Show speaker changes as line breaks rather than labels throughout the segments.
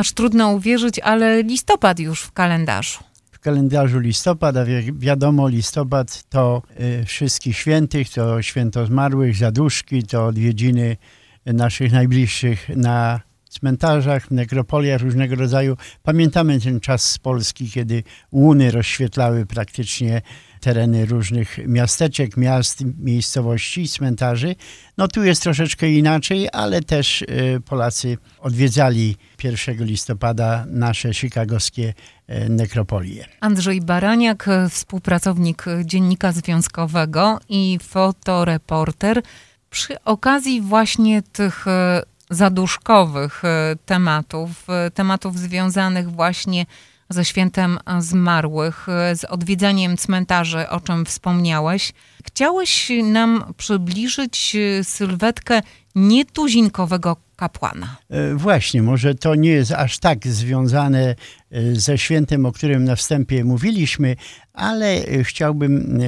Aż trudno uwierzyć, ale listopad już w kalendarzu.
W kalendarzu listopad, a wi- wiadomo, listopad to y, wszystkich świętych, to święto zmarłych, zaduszki, to odwiedziny naszych najbliższych na cmentarzach, nekropoliach różnego rodzaju. Pamiętamy ten czas z Polski, kiedy łuny rozświetlały praktycznie tereny różnych miasteczek, miast, miejscowości, cmentarzy. No tu jest troszeczkę inaczej, ale też y, Polacy odwiedzali 1 listopada nasze chicagowskie y, nekropolie.
Andrzej Baraniak, współpracownik Dziennika Związkowego i fotoreporter. Przy okazji właśnie tych e, zaduszkowych e, tematów, e, tematów związanych właśnie ze świętem zmarłych, e, z odwiedzaniem cmentarzy, o czym wspomniałeś, chciałeś nam przybliżyć sylwetkę nietuzinkowego kapłana.
Właśnie, może to nie jest aż tak związane ze świętem, o którym na wstępie mówiliśmy, ale chciałbym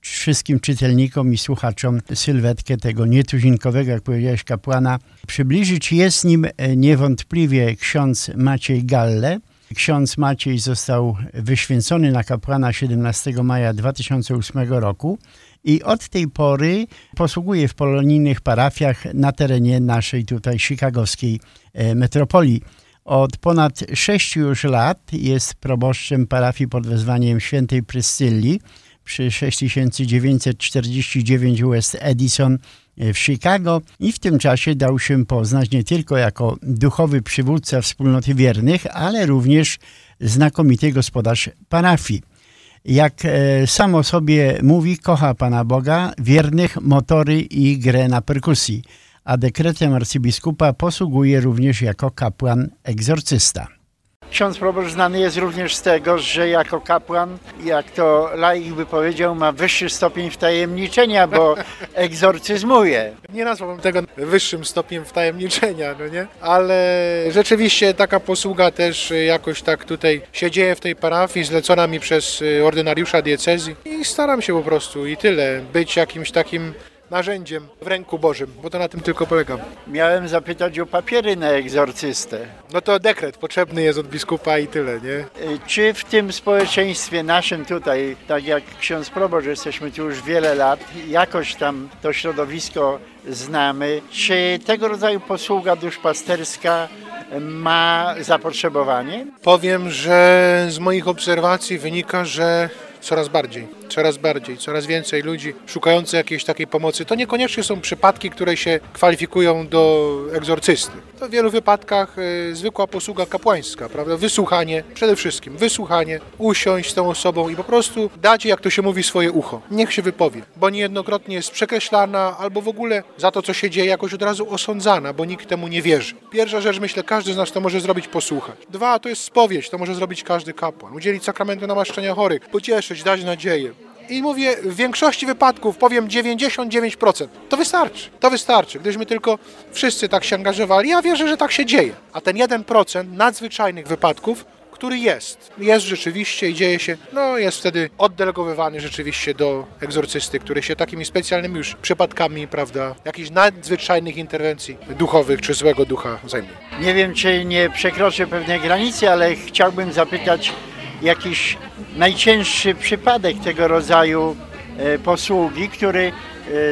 wszystkim czytelnikom i słuchaczom sylwetkę tego nietuzinkowego, jak powiedziałeś, kapłana przybliżyć. Jest nim e, niewątpliwie ksiądz Maciej Galle. Ksiądz Maciej został wyświęcony na kapłana 17 maja 2008 roku i od tej pory posługuje w polonijnych parafiach na terenie naszej tutaj chicagowskiej e, metropolii. Od ponad sześciu już lat jest proboszczem parafii pod wezwaniem świętej Pryscylli przy 6949 West Edison w Chicago i w tym czasie dał się poznać nie tylko jako duchowy przywódca wspólnoty wiernych, ale również znakomity gospodarz parafii. Jak e, sam o sobie mówi, kocha Pana Boga, wiernych, motory i grę na perkusji, a dekretem arcybiskupa posługuje również jako kapłan egzorcysta. Ksiądz proboszcz znany jest również z tego, że jako kapłan, jak to laik by powiedział, ma wyższy stopień wtajemniczenia, bo egzorcyzmuje.
Nie nazwałbym tego wyższym stopniem wtajemniczenia, no nie? Ale rzeczywiście taka posługa też jakoś tak tutaj się dzieje w tej parafii, zlecona mi przez y, ordynariusza diecezji i staram się po prostu i tyle, być jakimś takim narzędziem w ręku Bożym, bo to na tym tylko polega.
Miałem zapytać o papiery na egzorcystę.
No to dekret potrzebny jest od biskupa i tyle, nie?
Y, Czy w tym społeczeństwie naszym tutaj, tak jak ksiądz proboszcz, jesteśmy tu już wiele lat, jakoś tam to środowisko znamy, czy tego rodzaju posługa duszpasterska ma zapotrzebowanie?
Powiem, że z moich obserwacji wynika, że coraz bardziej, coraz bardziej, coraz więcej ludzi szukających jakiejś takiej pomocy. To niekoniecznie są przypadki, które się kwalifikują do egzorcysty. To w wielu wypadkach y, zwykła posługa kapłańska, prawda? Wysłuchanie, przede wszystkim wysłuchanie, usiąść z tą osobą i po prostu dać, jak to się mówi, swoje ucho. Niech się wypowie, bo niejednokrotnie jest przekreślana albo w ogóle za to, co się dzieje, jakoś od razu osądzana, bo nikt temu nie wierzy. Pierwsza rzecz, myślę, każdy z nas to może zrobić posłuchać. Dwa, to jest spowiedź, to może zrobić każdy kapłan. Udzielić sakramentu namaszczenia chorych, pocieszyć, dać nadzieję. I mówię, w większości wypadków, powiem 99%, to wystarczy. To wystarczy, gdybyśmy tylko wszyscy tak się angażowali. Ja wierzę, że tak się dzieje. A ten 1% nadzwyczajnych wypadków, który jest, jest rzeczywiście i dzieje się, no jest wtedy oddelegowywany rzeczywiście do egzorcysty, który się takimi specjalnymi już przypadkami, prawda, jakichś nadzwyczajnych interwencji duchowych czy złego ducha zajmuje.
Nie wiem, czy nie przekroczę pewnej granicy, ale chciałbym zapytać jakiś najcięższy przypadek tego rodzaju e, posługi, który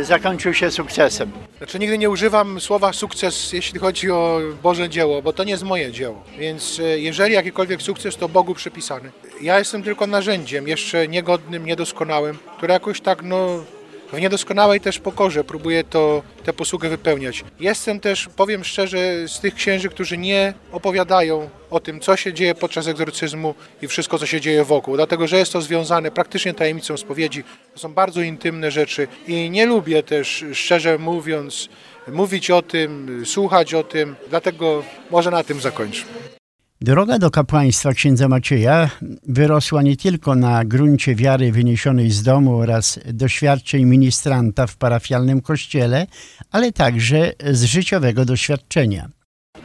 e, zakończył się sukcesem.
Znaczy nigdy nie używam słowa sukces, jeśli chodzi o Boże dzieło, bo to nie jest moje dzieło. Więc e, jeżeli jakikolwiek sukces, to Bogu przypisany. Ja jestem tylko narzędziem, jeszcze niegodnym, niedoskonałym, które jakoś tak, no, w niedoskonałej też pokorze próbuję to, tę posługę wypełniać. Jestem też, powiem szczerze, z tych księży, którzy nie opowiadają o tym, co się dzieje podczas egzorcyzmu i wszystko, co się dzieje wokół, dlatego że jest to związane praktycznie tajemnicą spowiedzi. To są bardzo intymne rzeczy i nie lubię też, szczerze mówiąc, mówić o tym, słuchać o tym, dlatego może na tym zakończę.
Droga do kapłaństwa księdza Macieja wyrosła nie tylko na gruncie wiary wyniesionej z domu oraz doświadczeń ministranta w parafialnym kościele, ale także z życiowego doświadczenia.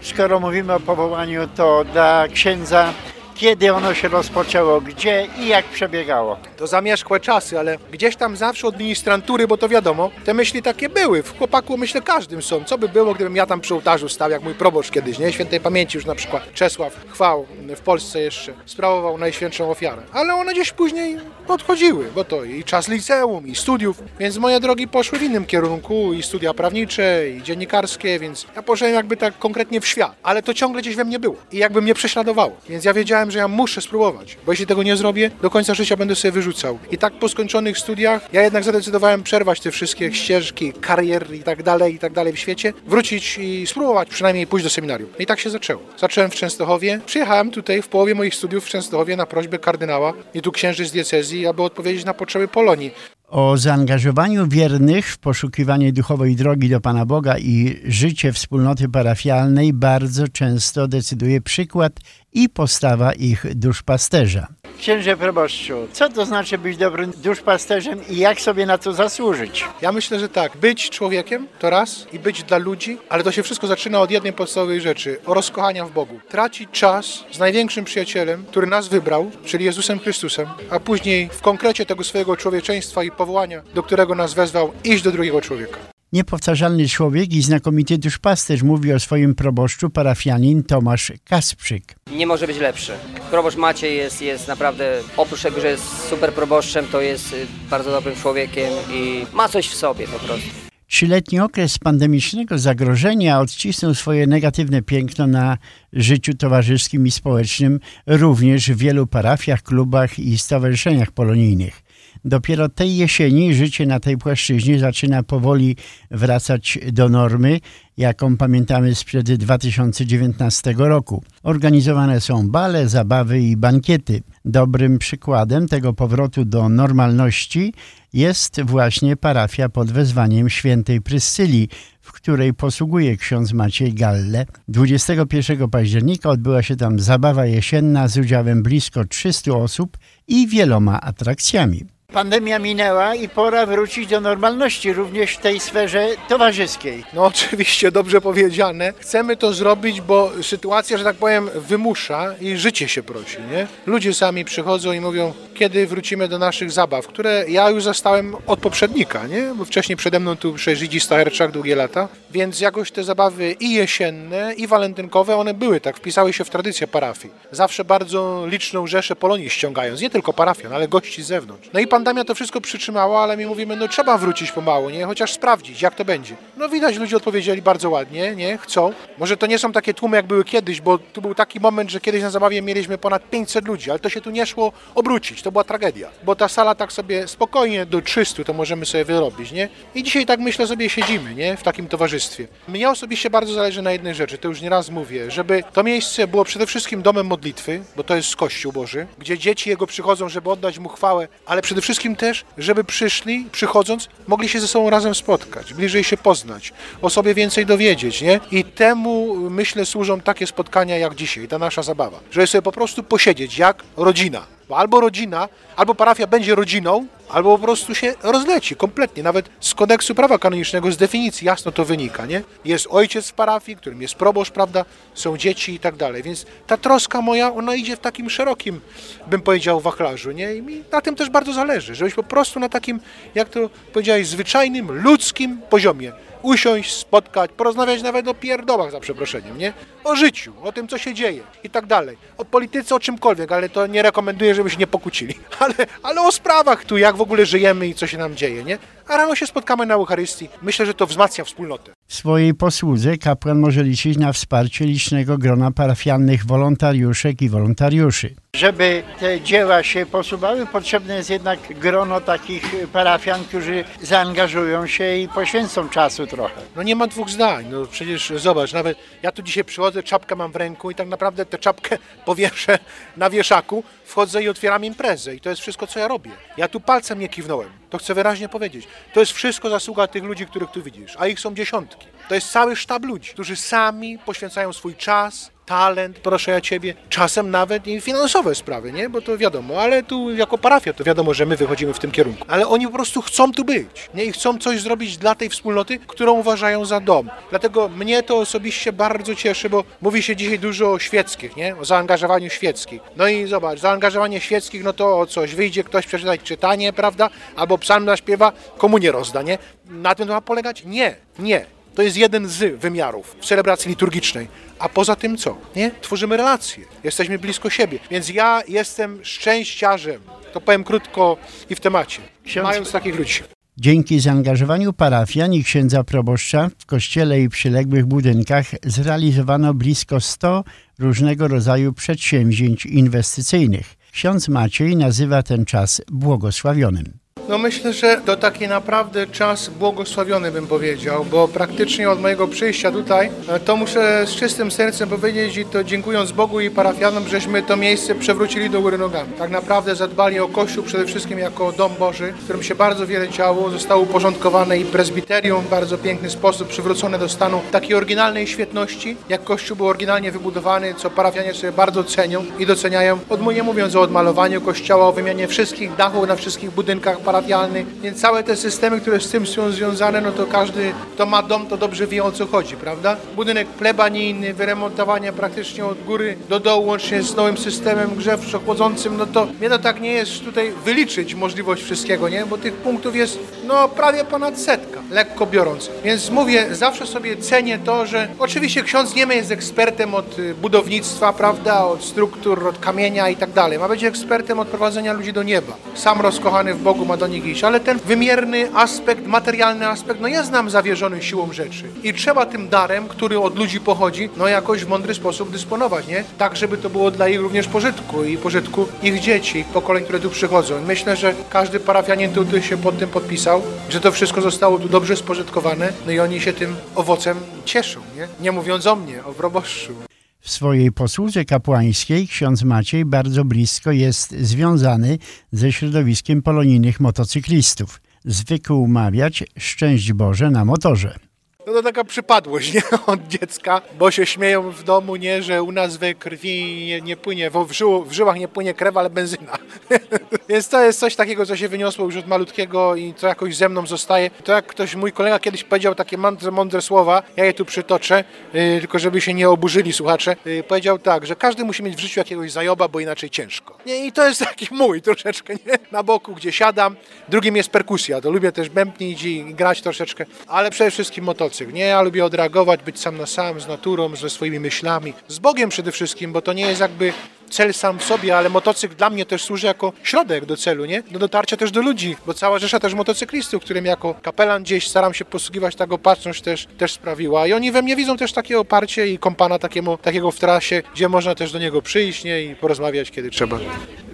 Skoro mówimy o powołaniu, to dla księdza Kiedy ono się rozpoczęło, gdzie i jak przebiegało?
To zamierzchłe czasy, ale gdzieś tam zawsze od ministrantury, bo to wiadomo, te myśli takie były. W chłopaku myślę każdym są. Co by było, gdybym ja tam przy ołtarzu stał, jak mój proboszcz kiedyś, nie? Świętej pamięci już na przykład Czesław Chwał w Polsce jeszcze sprawował najświętszą ofiarę. Ale one gdzieś później podchodziły, bo to i czas liceum, i studiów, więc moje drogi poszły w innym kierunku, i studia prawnicze, i dziennikarskie, więc ja poszedłem jakby tak konkretnie w świat, ale to ciągle gdzieś we mnie było i jakby mnie prześladowało. Więc ja wiedziałem, że ja muszę spróbować, bo jeśli tego nie zrobię, do końca życia będę sobie wyrzucał. I tak po skończonych studiach ja jednak zadecydowałem przerwać te wszystkie ścieżki, karier i tak dalej, i tak dalej w świecie, wrócić i spróbować przynajmniej pójść do seminarium. I tak się zaczęło. Zacząłem w Częstochowie, przyjechałem tutaj w połowie moich studiów w Częstochowie na prośbę kardynała i tu księży z diecezji, aby odpowiedzieć na potrzeby Polonii.
O zaangażowaniu wiernych w poszukiwanie duchowej drogi do Pana Boga i życie wspólnoty parafialnej bardzo często decyduje przykład i postawa ich duszpasterza. Księże proboszczu, co to znaczy być dobrym duszpasterzem i jak sobie na to zasłużyć?
Ja myślę, że tak. Być człowiekiem to raz i być dla ludzi, ale to się wszystko zaczyna od jednej podstawowej rzeczy. O rozkochania w Bogu. Tracić czas z największym przyjacielem, który nas wybrał, czyli Jezusem Chrystusem, a później w konkrecie tego swojego człowieczeństwa i powołania, do którego nas wezwał, iść do drugiego człowieka.
Niepowtarzalny człowiek i znakomity duszpasterz mówi o swoim proboszczu parafianin Tomasz Kasprzyk.
Nie może być lepszy. Proboszcz Maciej jest, jest naprawdę, oprócz tego, że jest super proboszczem, to jest y, bardzo dobrym człowiekiem i ma coś w sobie po prostu.
Trzyletni okres pandemicznego zagrożenia odcisnął swoje negatywne piękno na życiu towarzyskim i społecznym również w wielu parafiach, klubach i stowarzyszeniach polonijnych. Dopiero tej jesieni życie na tej płaszczyźnie zaczyna powoli wracać do normy, jaką pamiętamy sprzed 2019 roku. Organizowane są bale, zabawy i bankiety. Dobrym przykładem tego powrotu do normalności jest właśnie parafia pod wezwaniem świętej Pryscylii, w której posługuje ksiądz Maciej Galle. 21 października odbyła się tam zabawa jesienna z udziałem blisko 300 osób i wieloma atrakcjami. Pandemia minęła i pora wrócić do normalności również w tej sferze towarzyskiej.
No oczywiście, dobrze powiedziane. Chcemy to zrobić, bo sytuacja, że tak powiem, wymusza i życie się prosi, nie? Ludzie sami przychodzą i mówią, kiedy wrócimy do naszych zabaw, które ja już zastałem od poprzednika, nie? Bo wcześniej przede mną tu przeżyli Stacherczak długie lata, więc jakoś te zabawy i jesienne, i walentynkowe, one były tak, wpisały się w tradycję parafii. Zawsze bardzo liczną rzeszę Polonii ściągając, nie tylko parafian, ale gości z zewnątrz. No i pandemia to wszystko przytrzymała, ale my mówimy, no trzeba wrócić pomału, nie? Chociaż sprawdzić, jak to będzie. No widać, ludzie odpowiedzieli bardzo ładnie, nie? Chcą. Może to nie są takie tłumy, jak były kiedyś, bo tu był taki moment, że kiedyś na zabawie mieliśmy ponad 500 ludzi, ale to się tu nie szło obrócić, to była tragedia. Bo ta sala tak sobie spokojnie do 300 to możemy sobie wyrobić, nie? I dzisiaj tak myślę sobie siedzimy, nie? W takim towarzystwie. Mnie osobiście bardzo zależy na jednej rzeczy, to już nieraz mówię, żeby to miejsce było przede wszystkim domem modlitwy, bo to jest Kościół Boży, gdzie dzieci Jego przychodzą, żeby oddać Mu chwałę, ale przede wszystkim też, żeby przyszli, przychodząc, mogli się ze sobą razem spotkać, bliżej się poznać, o sobie więcej dowiedzieć, nie? I temu, myślę, służą takie spotkania jak dzisiaj, ta nasza zabawa, żeby sobie po prostu posiedzieć jak rodzina. Bo albo rodzina, albo parafia będzie rodziną, albo po prostu się rozleci kompletnie. Nawet z kodeksu prawa kanonicznego, z definicji jasno to wynika, nie? Jest ojciec w parafii, którym jest proboszcz, prawda? Są dzieci i tak dalej. Więc ta troska moja, ona idzie w takim szerokim, bym powiedział, wachlarzu, nie? I mi na tym też bardzo zależy, żebyś po prostu na takim, jak to powiedziałeś, zwyczajnym, ludzkim poziomie usiąść, spotkać, porozmawiać nawet o pierdołach za przeproszeniem, nie? O życiu, o tym, co się dzieje i tak dalej. O polityce, o czymkolwiek, ale to nie rekomenduję, żeby się nie pokłócili. Ale, ale o sprawach tu, jak w ogóle żyjemy i co się nam dzieje, nie? A rano się spotkamy na Eucharystii. Myślę, że to wzmacnia wspólnotę.
W swojej posłudze kapłan może liczyć na wsparcie licznego grona parafialnych wolontariuszek i wolontariuszy. Żeby te dzieła się posuwały, potrzebne jest jednak grono takich parafian, którzy zaangażują się i poświęcą czasu trochę.
No nie ma dwóch zdań. No przecież zobacz, nawet ja tu dzisiaj przychodzę, czapkę mam w ręku i tak naprawdę tę czapkę powieszę na wieszaku, wchodzę i otwieram imprezę i to jest wszystko, co ja robię. Ja tu palcem nie kiwnąłem. To chcę wyraźnie powiedzieć. To jest wszystko zasługa tych ludzi, których tu widzisz, a ich są dziesiątki. To jest cały sztab ludzi, którzy sami poświęcają swój czas, talent, proszę ja ciebie, czasem nawet i finansowe sprawy, nie? Bo to wiadomo, ale tu jako parafia to wiadomo, że my wychodzimy w tym kierunku. Ale oni po prostu chcą tu być, nie? I chcą coś zrobić dla tej wspólnoty, którą uważają za dom. Dlatego mnie to osobiście bardzo cieszy, bo mówi się dzisiaj dużo o świeckich, nie? O zaangażowaniu świeckich. No i zobacz, zaangażowanie świeckich, no to o coś, wyjdzie ktoś przeczytać czytanie, prawda? Albo psalm naśpiewa, komu nie rozda, nie? Na tym to ma polegać? Nie, nie. To jest jeden z wymiarów w celebracji liturgicznej. A poza tym co? Nie? Tworzymy relacje. Jesteśmy blisko siebie. Więc ja jestem szczęściarzem. To powiem krótko i w temacie.
Ksiądz-
Mając takich ludzi.
Dzięki zaangażowaniu parafian i księdza proboszcza w kościele i przyległych budynkach zrealizowano blisko 100 różnego rodzaju przedsięwzięć inwestycyjnych. Ksiądz Maciej nazywa ten czas błogosławionym.
No myślę, że to taki naprawdę czas błogosławiony bym powiedział, bo praktycznie od mojego przyjścia tutaj, e, to muszę z czystym sercem powiedzieć i to dziękując Bogu i parafianom, żeśmy to miejsce przewrócili do góry nogami. Tak naprawdę zadbali o Kościół przede wszystkim jako dom Boży, w którym się bardzo wiele działo, zostało uporządkowane i prezbiterium w bardzo piękny sposób przywrócone do stanu takiej oryginalnej świetności, jak Kościół był oryginalnie wybudowany, co parafianie sobie bardzo cenią i doceniają. Od, nie mówiąc o odmalowaniu Kościoła, o wymianie wszystkich dachów na wszystkich budynkach parafialnych, więc całe te systemy, które z tym są związane, no to każdy, kto ma dom, to dobrze wie o co chodzi, prawda? Budynek plebanijny, wyremontowanie praktycznie od góry do dołu, łącznie z nowym systemem grzewczo-chłodzącym, no to mnie to tak nie jest tutaj wyliczyć możliwość wszystkiego, nie? Bo tych punktów jest, no, prawie ponad setka, lekko biorąc. Więc mówię, zawsze sobie cenię to, że oczywiście ksiądz nie jest ekspertem od y, budownictwa, prawda, od struktur, od kamienia i tak dalej. Ma być ekspertem od prowadzenia ludzi do nieba. Sam rozkochany w Bogu ma do nich iść, ale ten wymierny aspekt, materialny aspekt, no jest nam zawierzony siłą rzeczy. I trzeba tym darem, który od ludzi pochodzi, no jakoś w mądry sposób dysponować, nie? Tak, żeby to było dla ich również pożytku i pożytku ich dzieci, ich pokoleń, które tu przychodzą. Myślę, że każdy parafianin tutaj się pod tym podpisał, że to wszystko zostało tu dobrze spożytkowane, no i oni się tym owocem cieszą, nie? Nie mówiąc o mnie, o proboszczu.
W swojej posłudze kapłańskiej ksiądz Maciej bardzo blisko jest związany ze środowiskiem polonijnych motocyklistów. Zwykł mawiać szczęść Boże na motorze.
No to taka przypadłość, nie? Od dziecka, bo się śmieją w domu, nie? Że u nas we krwi nie, nie płynie, w, żył, w żyłach nie płynie krew, ale benzyna. Więc to jest coś takiego, co się wyniosło już od malutkiego i to jakoś ze mną zostaje. To jak ktoś, mój kolega kiedyś powiedział takie mądre, mądre słowa, ja je tu przytoczę, yy, tylko żeby się nie oburzyli słuchacze. Yy, powiedział tak, że każdy musi mieć w życiu jakiegoś zajoba, bo inaczej ciężko. Nie? I to jest taki mój troszeczkę, nie? Na boku, gdzie siadam. Drugim jest perkusja, to lubię też bębnić i grać troszeczkę, ale przede wszystkim motocykl. Nie, ja lubię odreagować, być sam na sam, z naturą, ze swoimi myślami, z Bogiem przede wszystkim, bo to nie jest jakby cel sam w sobie, ale motocykl dla mnie też służy jako środek do celu, nie? Do dotarcia też do ludzi, bo cała rzesza też motocyklistów, którym jako kapelan gdzieś staram się posługiwać, ta opatrzność też, też sprawiła. I oni we mnie widzą też takie oparcie i kompana takiego, takiego w trasie, gdzie można też do niego przyjść, nie? I porozmawiać, kiedy trzeba.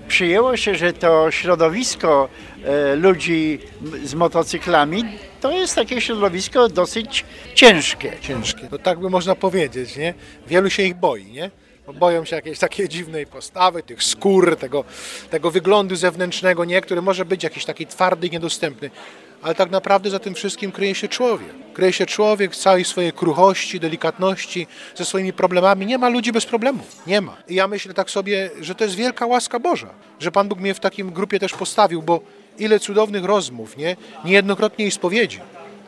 Przyjęło się, że to środowisko e, ludzi z motocyklami to jest takie środowisko dosyć ciężkie.
Ciężkie. No tak by można powiedzieć, nie? Wielu się ich boi, nie? Bo boją się jakiejś takiej dziwnej postawy, tych skór, tego, tego wyglądu zewnętrznego, nie? Który może być jakiś taki twardy i niedostępny. Ale tak naprawdę za tym wszystkim kryje się człowiek. Kryje się człowiek w całej swojej kruchości, delikatności, ze swoimi problemami. Nie ma ludzi bez problemów. Nie ma. I ja myślę tak sobie, że to jest wielka łaska Boża, że Pan Bóg mnie w takim grupie też postawił, bo ile cudownych rozmów, nie? Niejednokrotnie i spowiedzi.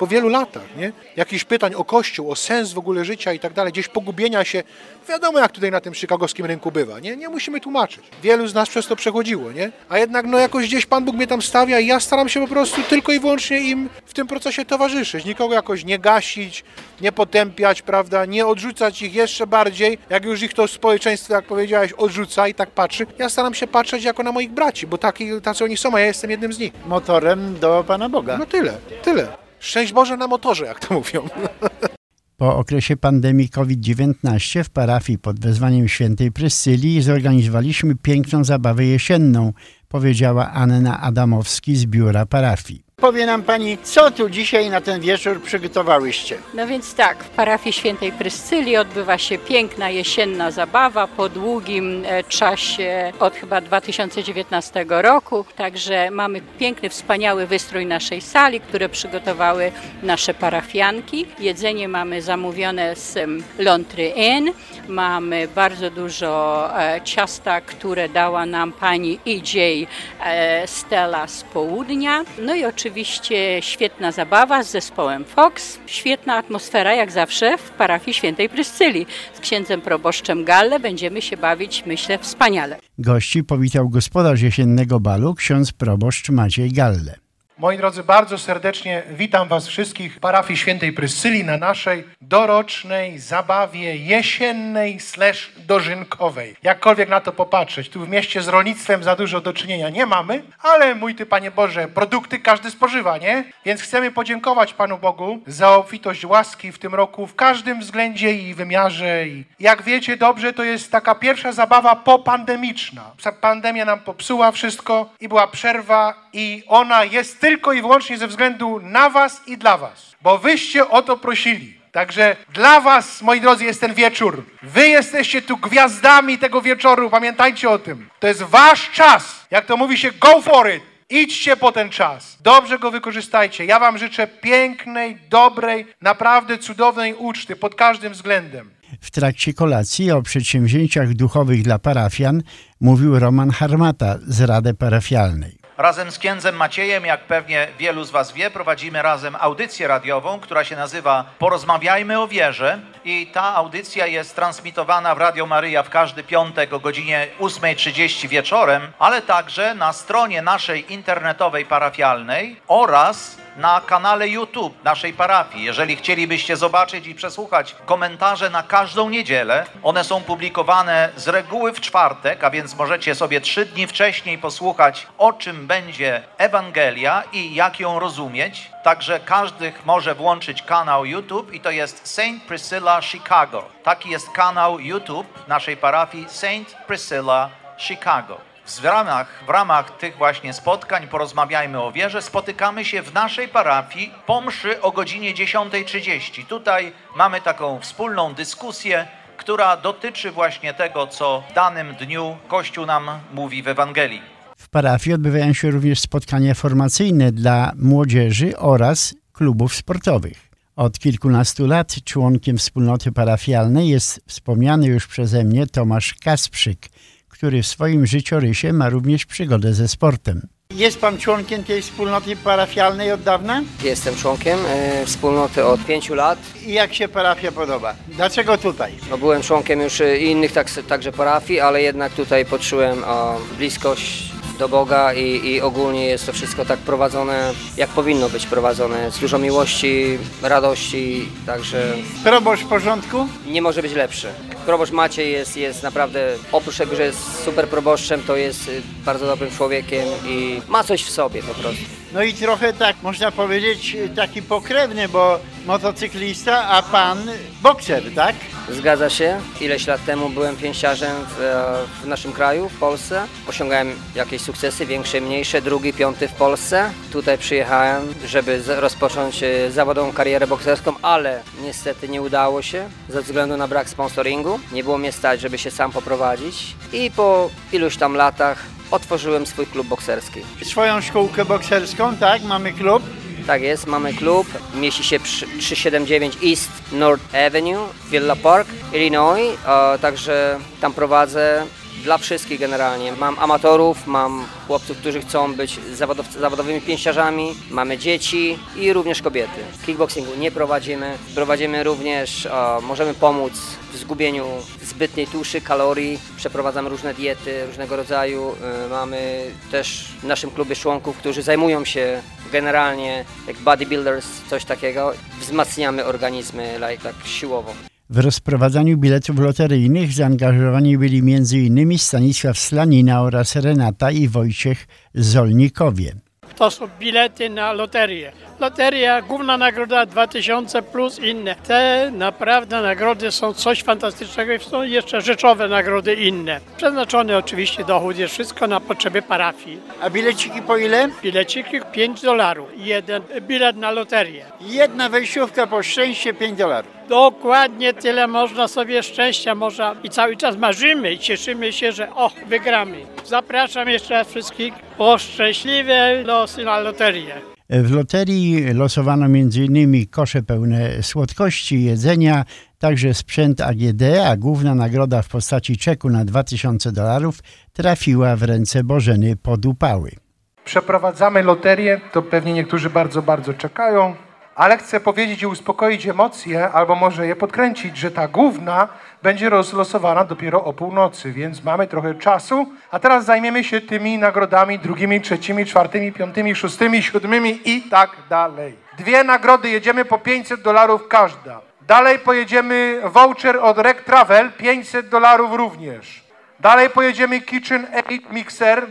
Po wielu latach, nie? Jakichś pytań o Kościół, o sens w ogóle życia i tak dalej, gdzieś pogubienia się. Wiadomo, jak tutaj na tym chicagowskim rynku bywa, nie? Nie musimy tłumaczyć. Wielu z nas przez to przechodziło, nie? A jednak, no jakoś gdzieś Pan Bóg mnie tam stawia i ja staram się po prostu tylko i wyłącznie im w tym procesie towarzyszyć. Nikogo jakoś nie gasić, nie potępiać, prawda? Nie odrzucać ich jeszcze bardziej, jak już ich to społeczeństwo, jak powiedziałeś, odrzuca i tak patrzy. Ja staram się patrzeć jako na moich braci, bo taki, tacy oni są, a ja jestem jednym z nich.
Motorem do Pana Boga.
No tyle, tyle. Szczęść Boże na motorze, jak to mówią.
Po okresie pandemii COVID-19 w parafii pod wezwaniem świętej Pryscylii zorganizowaliśmy piękną zabawę jesienną, powiedziała Anna Adamowski z biura parafii. Powie nam pani, co tu dzisiaj na ten wieczór przygotowałyście?
No więc tak, w parafii świętej Pryscylii odbywa się piękna jesienna zabawa po długim e, czasie od chyba 2019 roku. Także mamy piękny, wspaniały wystrój naszej sali, które przygotowały nasze parafianki. Jedzenie mamy zamówione z Lontry Inn. Mamy bardzo dużo e, ciasta, które dała nam pani EJ e, Stella z południa. No i oczywiście świetna zabawa z zespołem Fox. Świetna atmosfera jak zawsze w parafii świętej Pryscylii. Z księdzem proboszczem Galle będziemy się bawić, myślę, wspaniale.
Gości powitał gospodarz jesiennego balu, ksiądz proboszcz Maciej Galle.
Moi drodzy, bardzo serdecznie witam Was wszystkich w parafii świętej Pryscylii na naszej dorocznej zabawie jesiennej slash dożynkowej. Jakkolwiek na to popatrzeć, tu w mieście z rolnictwem za dużo do czynienia nie mamy, ale mój Ty, Panie Boże, produkty każdy spożywa, nie? Więc chcemy podziękować Panu Bogu za obfitość łaski w tym roku w każdym względzie i wymiarze. I jak wiecie dobrze, to jest taka pierwsza zabawa popandemiczna. Pandemia nam popsuła wszystko i była przerwa i ona jest tylko i wyłącznie ze względu na Was i dla Was, bo wyście o to prosili. Także dla Was, moi drodzy, jest ten wieczór. Wy jesteście tu gwiazdami tego wieczoru, pamiętajcie o tym. To jest Wasz czas. Jak to mówi się, go for it. Idźcie po ten czas. Dobrze go wykorzystajcie. Ja Wam życzę pięknej, dobrej, naprawdę cudownej uczty pod każdym względem.
W trakcie kolacji o przedsięwzięciach duchowych dla parafian mówił Roman Harmata z Rady Parafialnej.
Razem z księdzem Maciejem, jak pewnie wielu z Was wie, prowadzimy razem audycję radiową, która się nazywa Porozmawiajmy o wierze. I ta audycja jest transmitowana w Radio Maryja w każdy piątek o godzinie 8.30 wieczorem, ale także na stronie naszej internetowej parafialnej oraz na kanale YouTube naszej parafii. Jeżeli chcielibyście zobaczyć i przesłuchać komentarze na każdą niedzielę, one są publikowane z reguły w czwartek, a więc możecie sobie trzy dni wcześniej posłuchać, o czym będzie Ewangelia i jak ją rozumieć. Także każdy może włączyć kanał YouTube i to jest Saint Priscilla Chicago. Taki jest kanał YouTube naszej parafii Saint Priscilla Chicago. W ramach, w ramach tych właśnie spotkań porozmawiajmy o wierze. Spotykamy się w naszej parafii po mszy o godzinie 10.30. Tutaj mamy taką wspólną dyskusję, która dotyczy właśnie tego, co w danym dniu Kościół nam mówi w Ewangelii.
W parafii odbywają się również spotkania formacyjne dla młodzieży oraz klubów sportowych. Od kilkunastu lat członkiem wspólnoty parafialnej jest wspomniany już przeze mnie Tomasz Kasprzyk, który w swoim życiorysie ma również przygodę ze sportem. Jest pan członkiem tej wspólnoty parafialnej od dawna?
Jestem członkiem e, wspólnoty od pięciu lat.
I jak się parafia podoba? Dlaczego tutaj?
No, byłem członkiem już e, innych tak, także parafii, ale jednak tutaj poczułem o, bliskość do Boga i, i ogólnie jest to wszystko tak prowadzone, jak powinno być prowadzone, z dużo miłości, radości, także
Proboszcz w porządku?
nie może być lepszy. Proboszcz Maciej jest, jest naprawdę, oprócz tego, że jest super proboszczem, to jest y, bardzo dobrym człowiekiem i ma coś w sobie po prostu.
No i trochę tak, można powiedzieć, taki pokrewny, bo motocyklista, a pan bokser, tak?
Zgadza się. Ileś lat temu byłem pięściarzem w, e, w naszym kraju, w Polsce. Osiągałem jakieś sukcesy, większe, mniejsze, drugi, piąty w Polsce. Tutaj przyjechałem, żeby rozpocząć e, zawodową karierę bokserską, ale niestety nie udało się ze względu na brak sponsoringu. Nie było mnie stać, żeby się sam poprowadzić. I po iluś tam latach otworzyłem swój klub bokserski.
Swoją szkółkę bokserską, tak? Mamy klub.
Tak jest, mamy klub. Mieści się przy 379 East North Avenue, Villa Park, Illinois. E, także tam prowadzę dla wszystkich generalnie. Mam amatorów, mam chłopców, którzy chcą być zawodow- zawodowymi pięściarzami, mamy dzieci i również kobiety. Kickboxingu nie prowadzimy. Prowadzimy również, e, możemy pomóc w zgubieniu zbytniej tuszy, kalorii. Przeprowadzamy różne diety różnego rodzaju. E, Mamy też w naszym klubie członków, którzy zajmują się generalnie jak bodybuilders, coś takiego. Wzmacniamy organizmy like, tak siłowo.
W rozprowadzaniu biletów loteryjnych zaangażowani byli m.in. Stanisław Slanina oraz Renata i Wojciech Zolnikowie.
to są bilety na loterię. Loteria, główna nagroda 2000 plus inne. Te naprawdę nagrody są coś fantastycznego i są jeszcze rzeczowe nagrody inne. Przeznaczony oczywiście dochód jest wszystko na potrzeby parafii.
A bileciki po ile?
Bileciki 5 dolarów. Jeden bilet na loterię.
Jedna wejściówka po szczęście 5 dolarów.
Dokładnie tyle można sobie szczęścia można i cały czas marzymy i cieszymy się, że o, wygramy. Zapraszam jeszcze raz wszystkich o szczęśliwe losy na loterię.
W loterii losowano m.in. kosze pełne słodkości, jedzenia, także sprzęt AGD, a główna nagroda w postaci czeku na 2000 dolarów trafiła w ręce Bożeny Podupały.
Przeprowadzamy loterię, to pewnie niektórzy bardzo, bardzo czekają, ale chcę powiedzieć i uspokoić emocje, albo może je podkręcić, że ta główna będzie rozlosowana dopiero o północy, więc mamy trochę czasu. A teraz zajmiemy się tymi nagrodami drugimi, trzecimi, czwartymi, piątymi, szóstymi, siódmymi i tak dalej. Dwie nagrody, jedziemy po 500 dolarów każda. Dalej pojedziemy voucher od Rec Travel, 500 dolarów również. Dalej pojedziemy Kitchen Aid Mixer,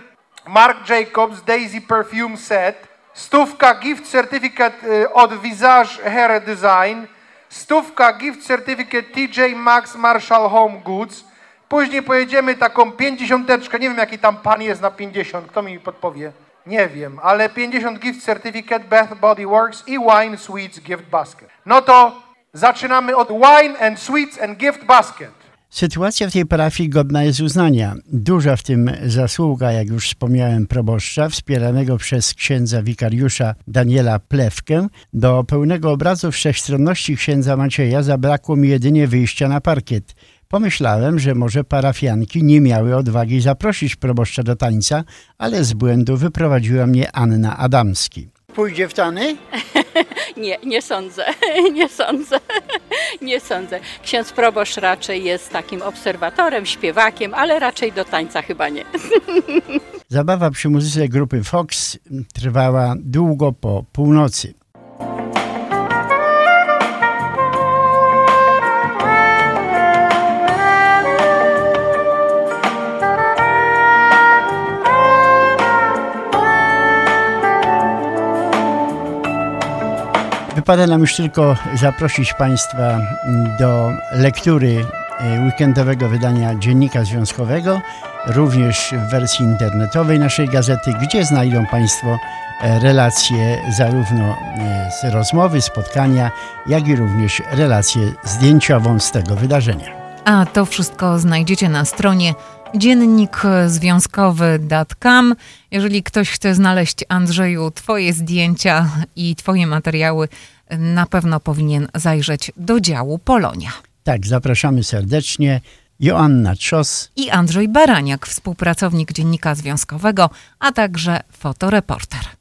Marc Jacobs Daisy Perfume Set, stówka gift certificate y, od Visage Hair Design, stówka gift certificate TJ Maxx Marshall Home Goods. Później pojedziemy taką pięćdziesiąteczkę, nie wiem jaki tam pan jest na 50, kto mi podpowie? Nie wiem, ale 50 gift certificate Bath Body Works i Wine Sweets Gift Basket. No to zaczynamy od Wine and Sweets and Gift Basket.
Sytuacja w tej parafii godna jest uznania. Duża w tym zasługa, jak już wspomniałem, proboszcza, wspieranego przez księdza wikariusza Daniela Plewkę. Do pełnego obrazu wszechstronności księdza Macieja zabrakło mi jedynie wyjścia na parkiet. Pomyślałem, że może parafianki nie miały odwagi zaprosić proboszcza do tańca, ale z błędu wyprowadziła mnie Anna Adamski. Pójdzie w tany?
Nie, nie sądzę, nie sądzę, nie sądzę. Ksiądz proboszcz raczej jest takim obserwatorem, śpiewakiem, ale raczej do tańca chyba nie.
Zabawa przy muzyce grupy Fox trwała długo po północy. Wypada nam już tylko zaprosić Państwa do lektury e, weekendowego wydania Dziennika Związkowego, również w wersji internetowej naszej gazety, gdzie znajdą Państwo e, relacje zarówno e, z rozmowy, spotkania, jak i również relację zdjęciową z tego wydarzenia.
A to wszystko znajdziecie na stronie dziennikzwiązkowy.com. Jeżeli ktoś chce znaleźć, Andrzeju, Twoje zdjęcia i Twoje materiały, na pewno powinien zajrzeć do działu Polonia.
Tak, zapraszamy serdecznie. Joanna Trzos
I Andrzej Baraniak, współpracownik Dziennika Związkowego, a także fotoreporter.